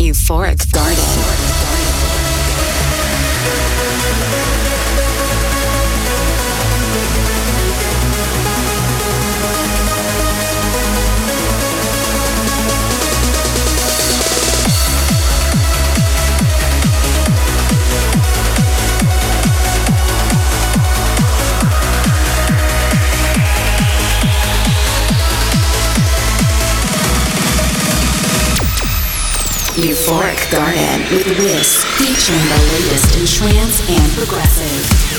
Euphoric Garden. Euphoric Garden with Wiz, featuring the latest in trance and progressive.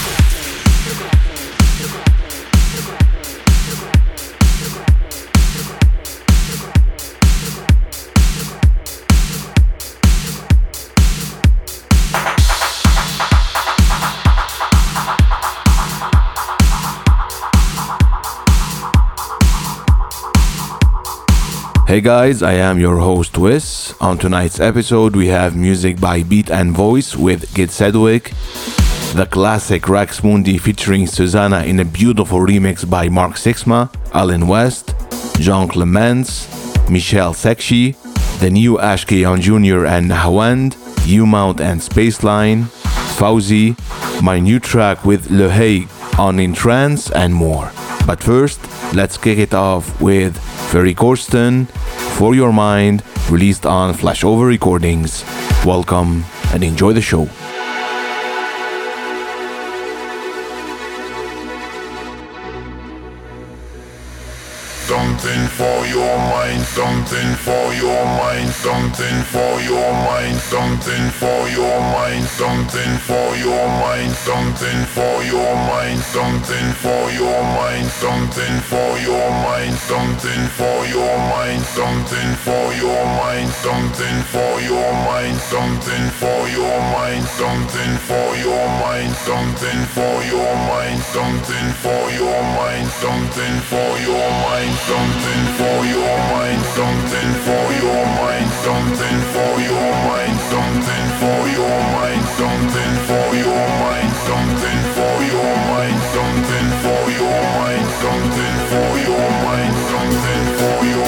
Hey guys, I am your host Wiz. On tonight's episode, we have music by Beat and Voice with Gid Sedgwick, the classic Rex Mundi featuring Susana in a beautiful remix by Mark Sixma, Alan West, Jean Clemence, Michele Cecchi, the new Ash K and Junior and Nahawand, U-Mount and Spaceline, FAWZY, my new track with LeHaig on Entrance, and more. But first, let's kick it off with Ferry Corsten for Your Mind, released on Flashover Recordings. Welcome and enjoy the show. Something for your mind, something for your mind, something for your mind, something for your mind, something for your mind, something for your mind, something for your mind, something for your mind, something for your mind, something for your mind, something for your mind, something for your mind, something for your mind, something for your mind, something for your mind, something for your mind something for your mind, something for your mind, something for your mind, something for your mind, something for your mind, something for your mind, something for your mind, something for your mind, something for your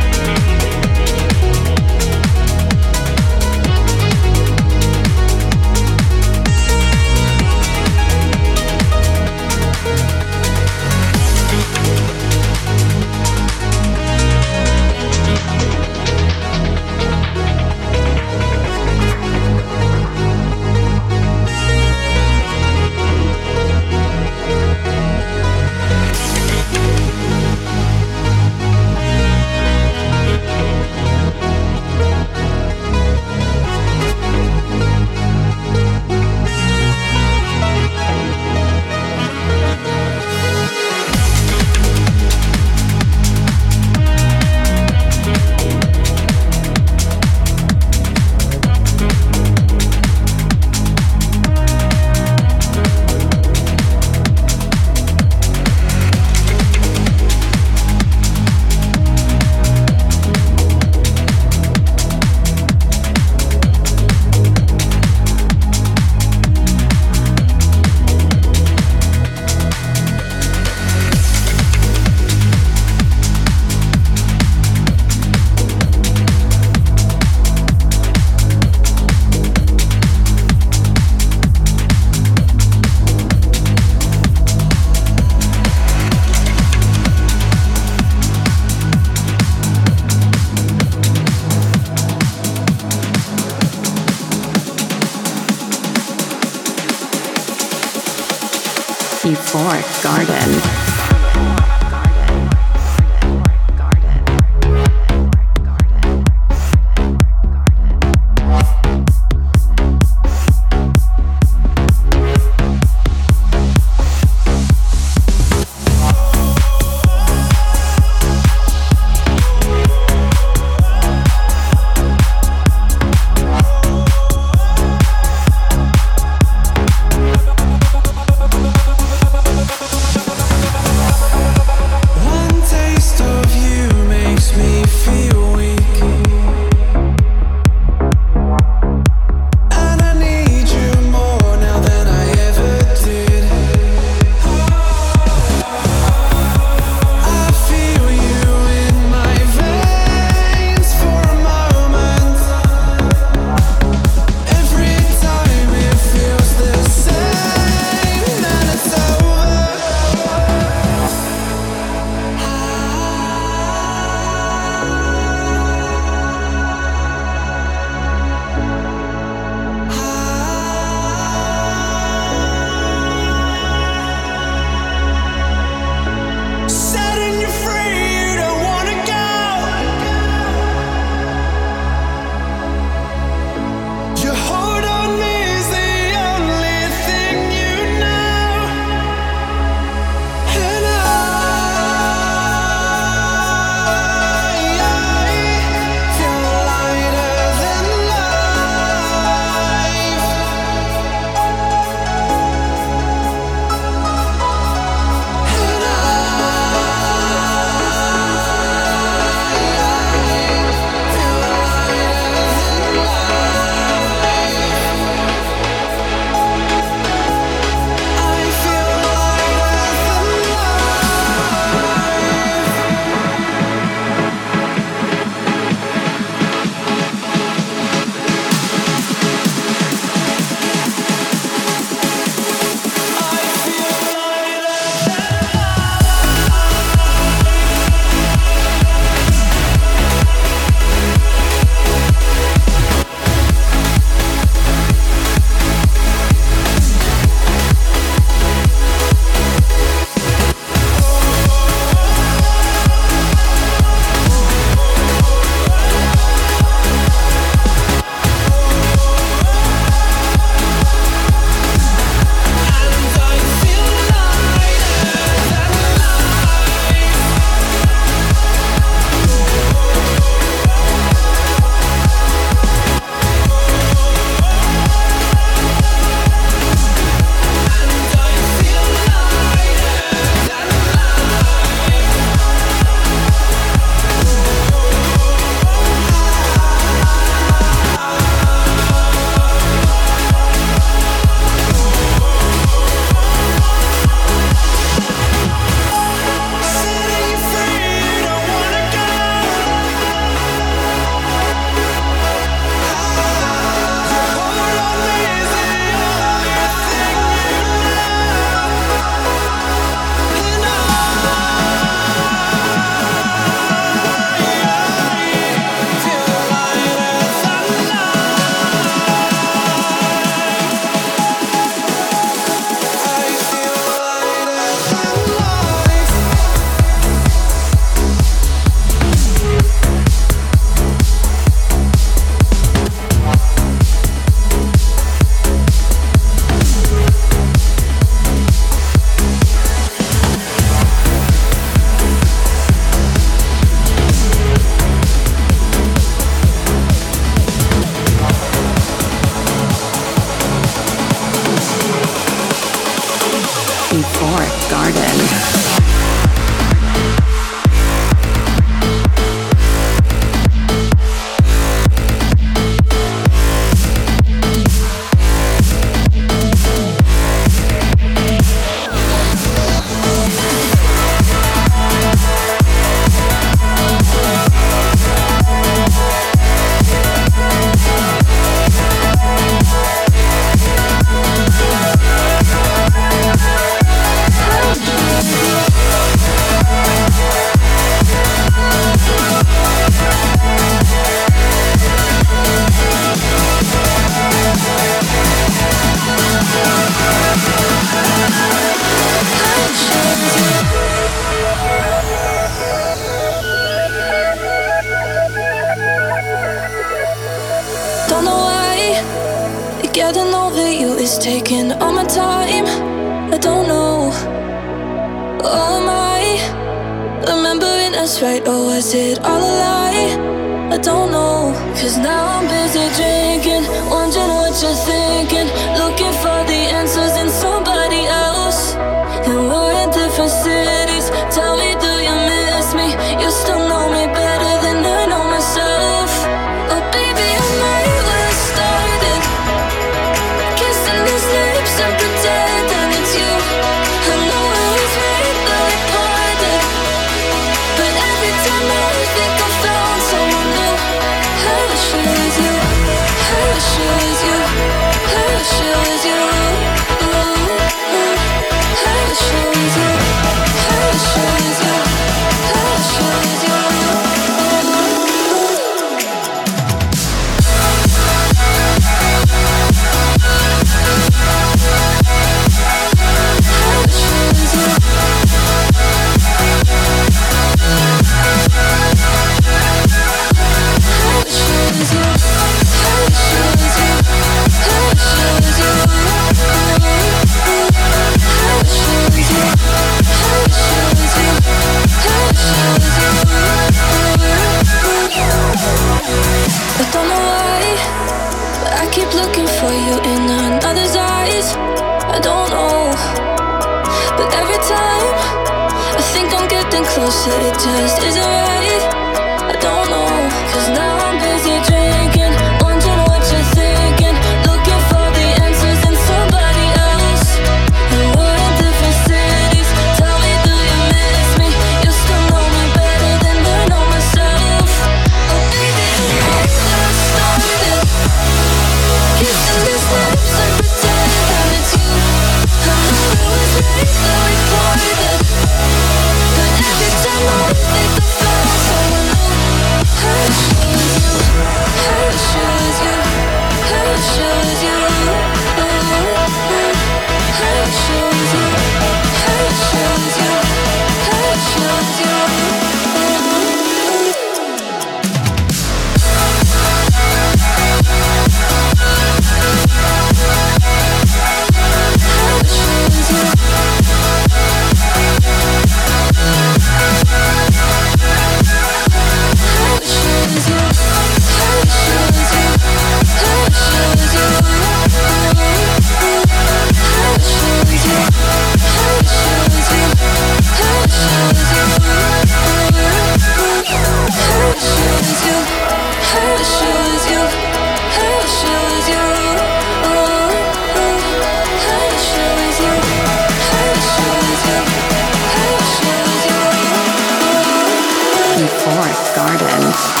gardens.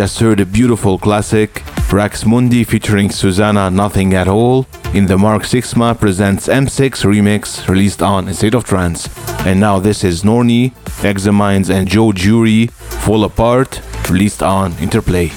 just heard a beautiful classic, Rex Mundi featuring Susana Nothing at All, in the Mark Sixma Presents M6 remix released on A State of Trance. And now this is Norni, Eximinds, and Joe Jury Fall Apart, released on Interplay.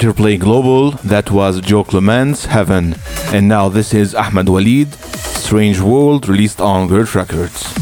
Interplay Global, that was Jean Clemence Heaven. And now this is Ahmed Walid, Strange World, released on Gert Records.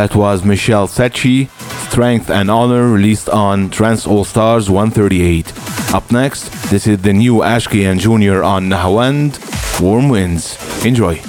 That was Michele Cecchi, Strength and Honor, released on Trance All Stars 138. Up next, this is the new Ash K and Junior on Nahawand, Warm Winds. Enjoy.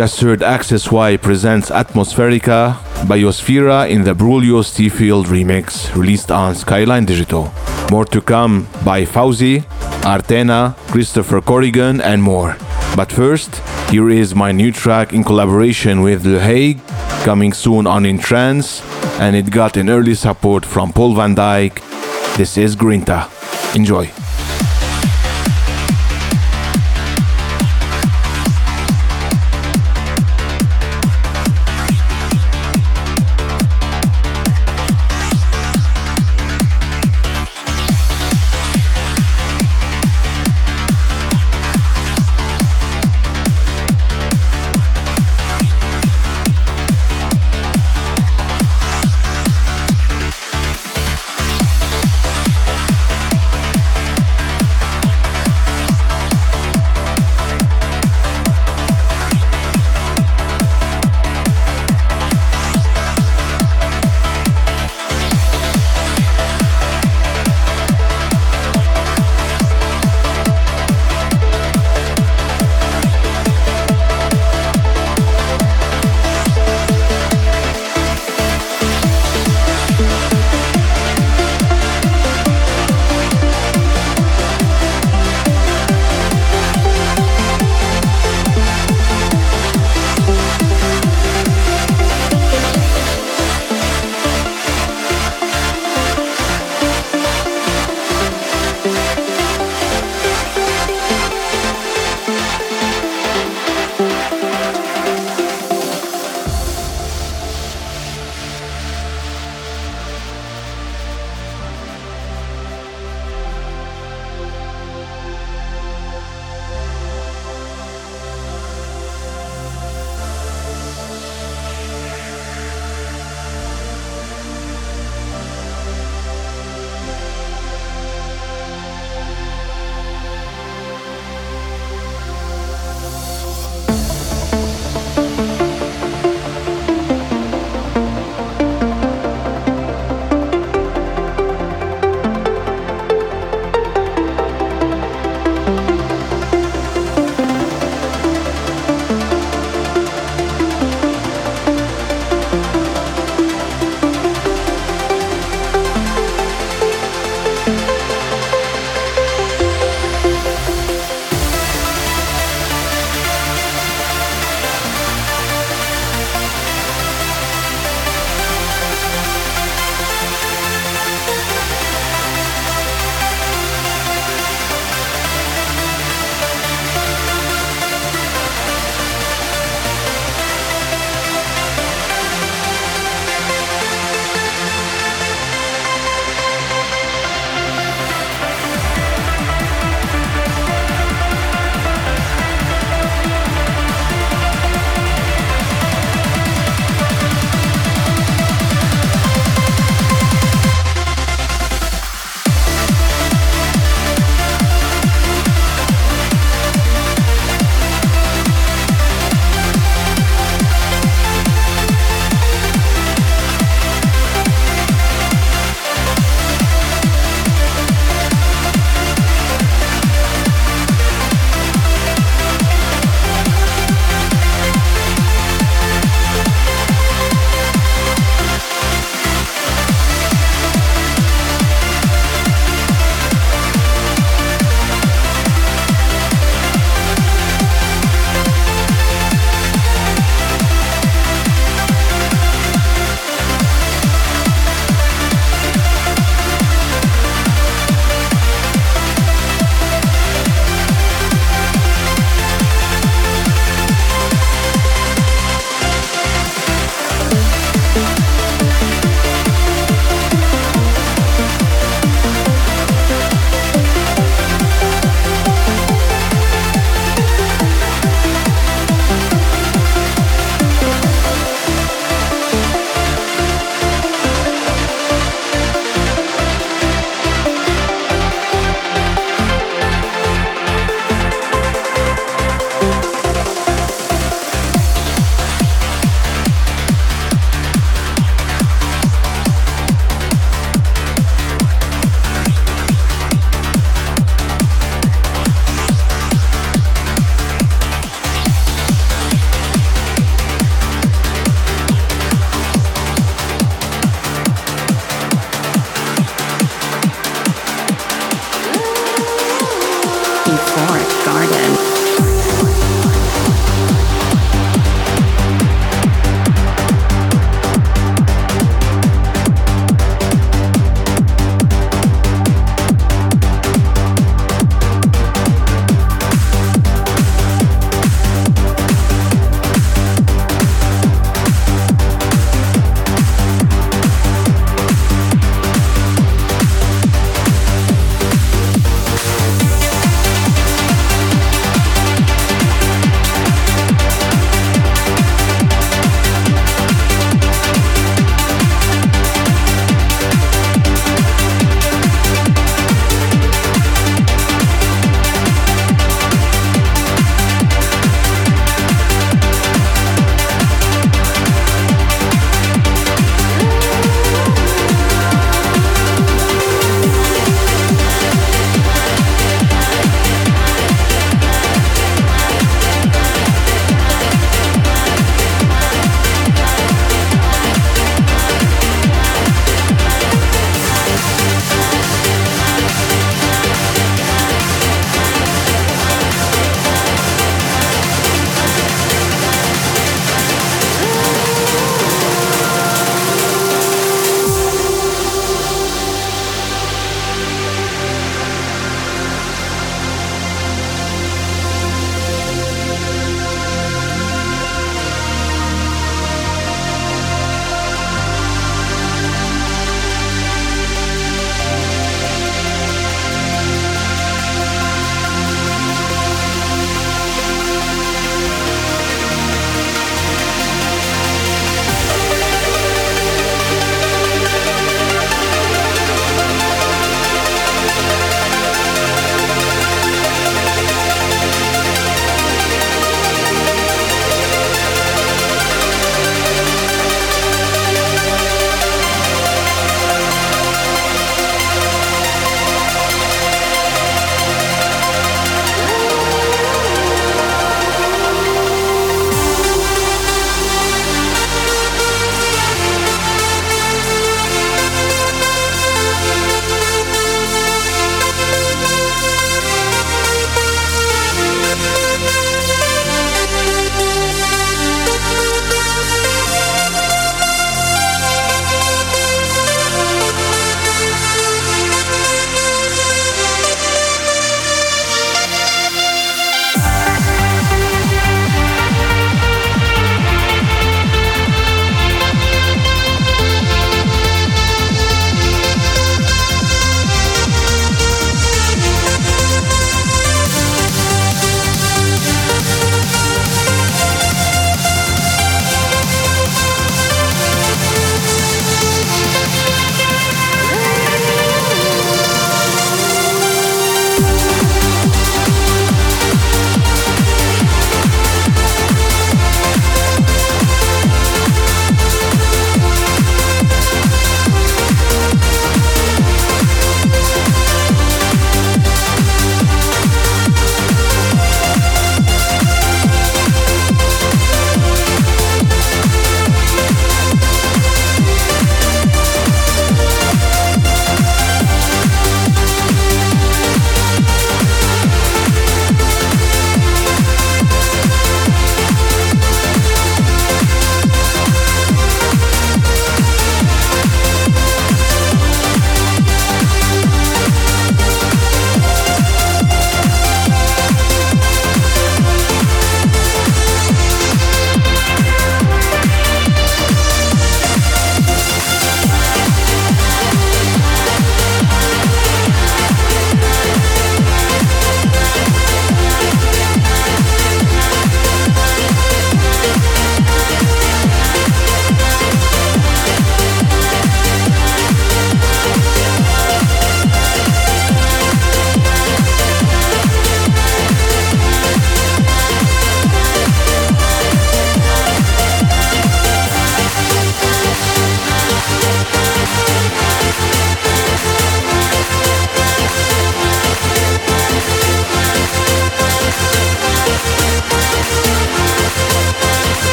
Just heard AXIS-Y presents Atmospherika Biosfera in the Braulio Stefield remix released on Skyline Digital. More to come by FAWZY, Artena, Christopher Corrigan, and more. But first, here is my new track in collaboration with LeHaig, coming soon on Entrance, and it got an early support from Paul van Dyk. This is Grinta. Enjoy.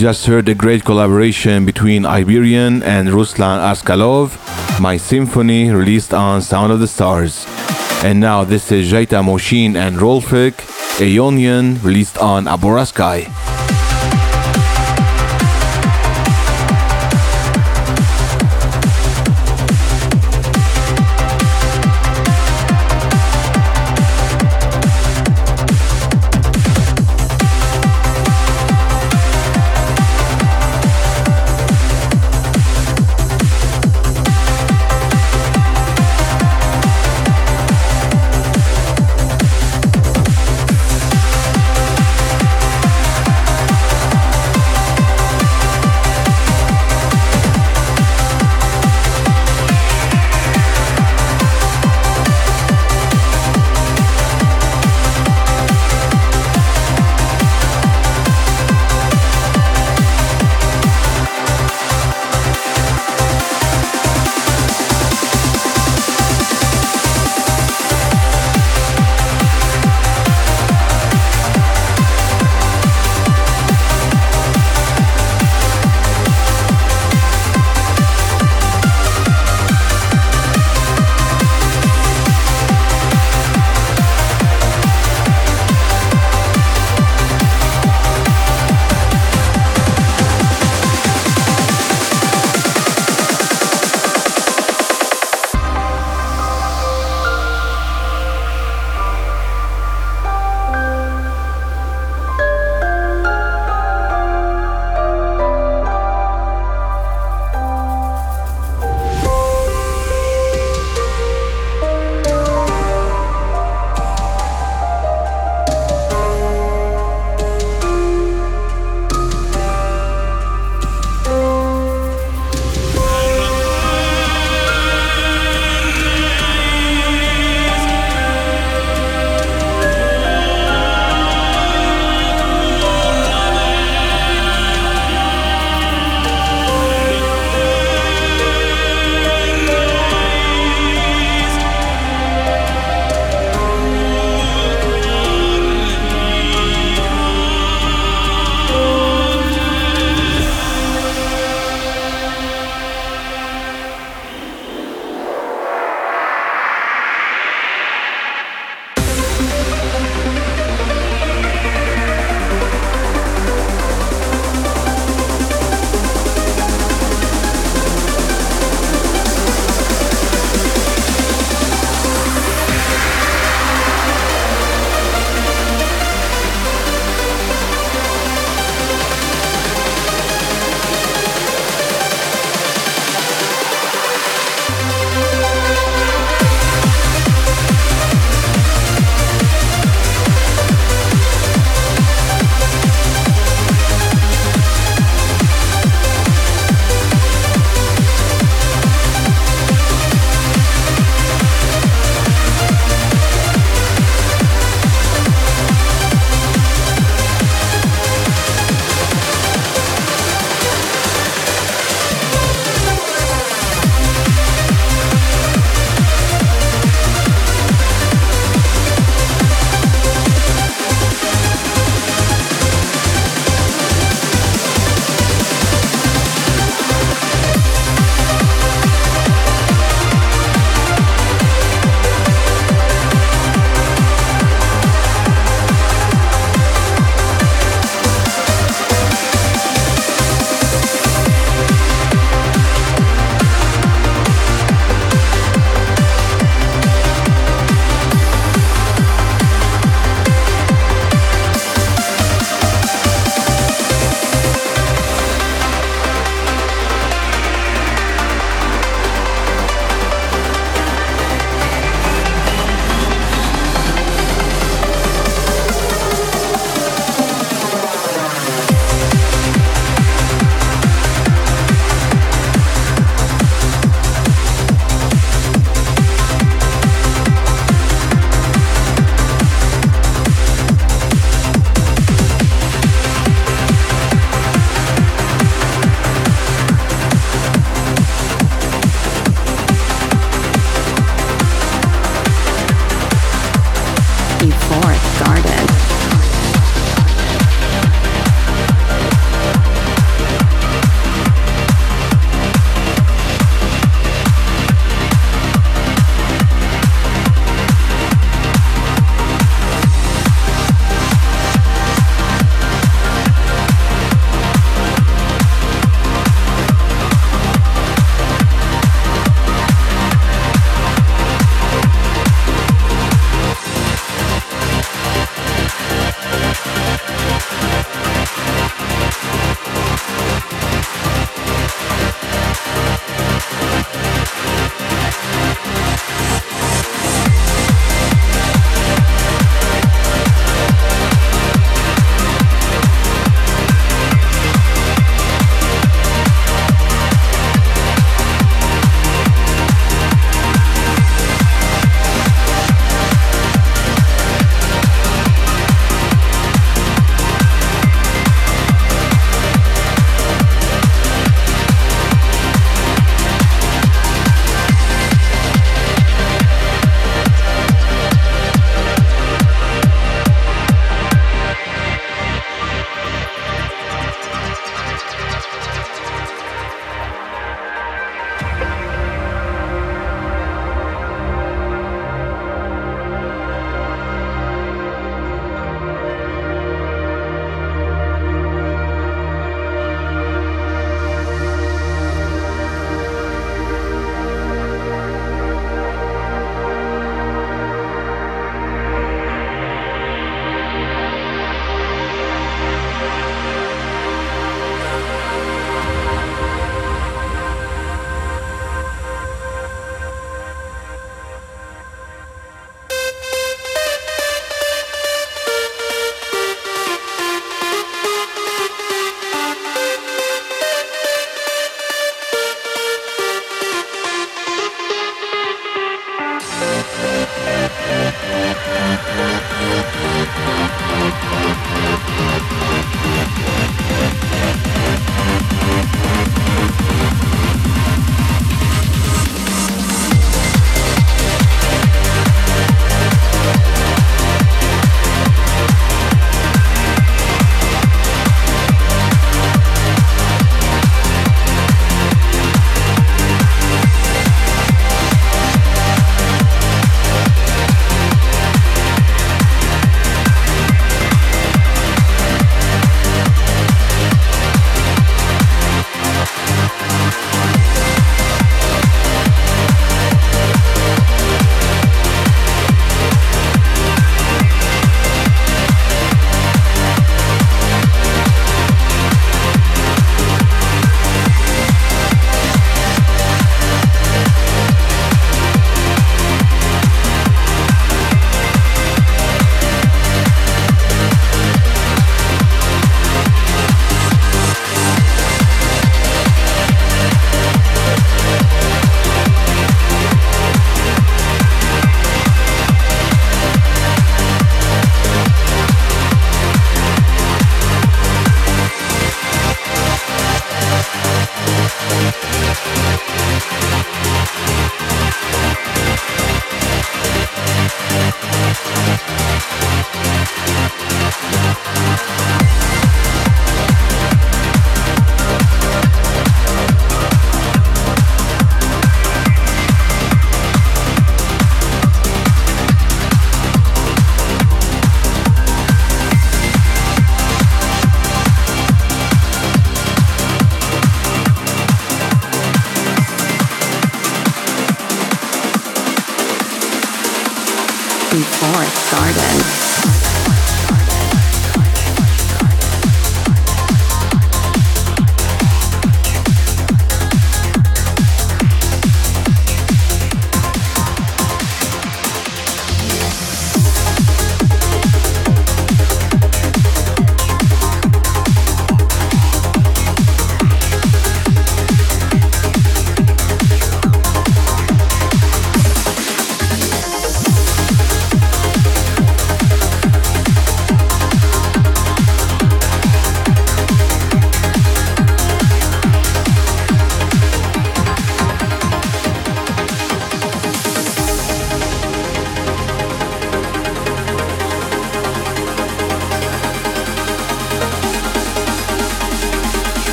Just heard a great collaboration between Iberian and Ruslan Aschaulov, My Symphony, released on Sound of the Stars. And now this is Jeitam Osheen and Rolfiek, Aeonian, released on Abora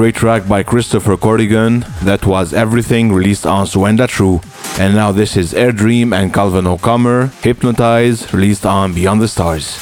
great track by Christopher Corrigan. That was Everything released on Suanda True. And now this is Air Dream and Calvin O'Connor, Hypnotize, released on Beyond the Stars.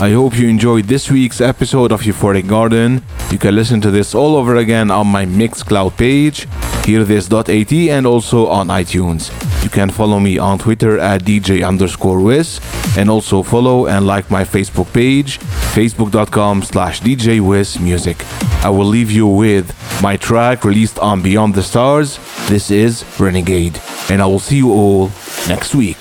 I hope you enjoyed this week's episode of Euphoric Garden. You can listen to this all over again on my Mixcloud page, hearthis.at, and also on iTunes. You can follow me on Twitter at DJ underscore Wiz, and also follow and like my Facebook page, facebook.com slash DJ Music. I will leave you with my track released on Beyond the Stars. This is Renegade, and I will see you all next week.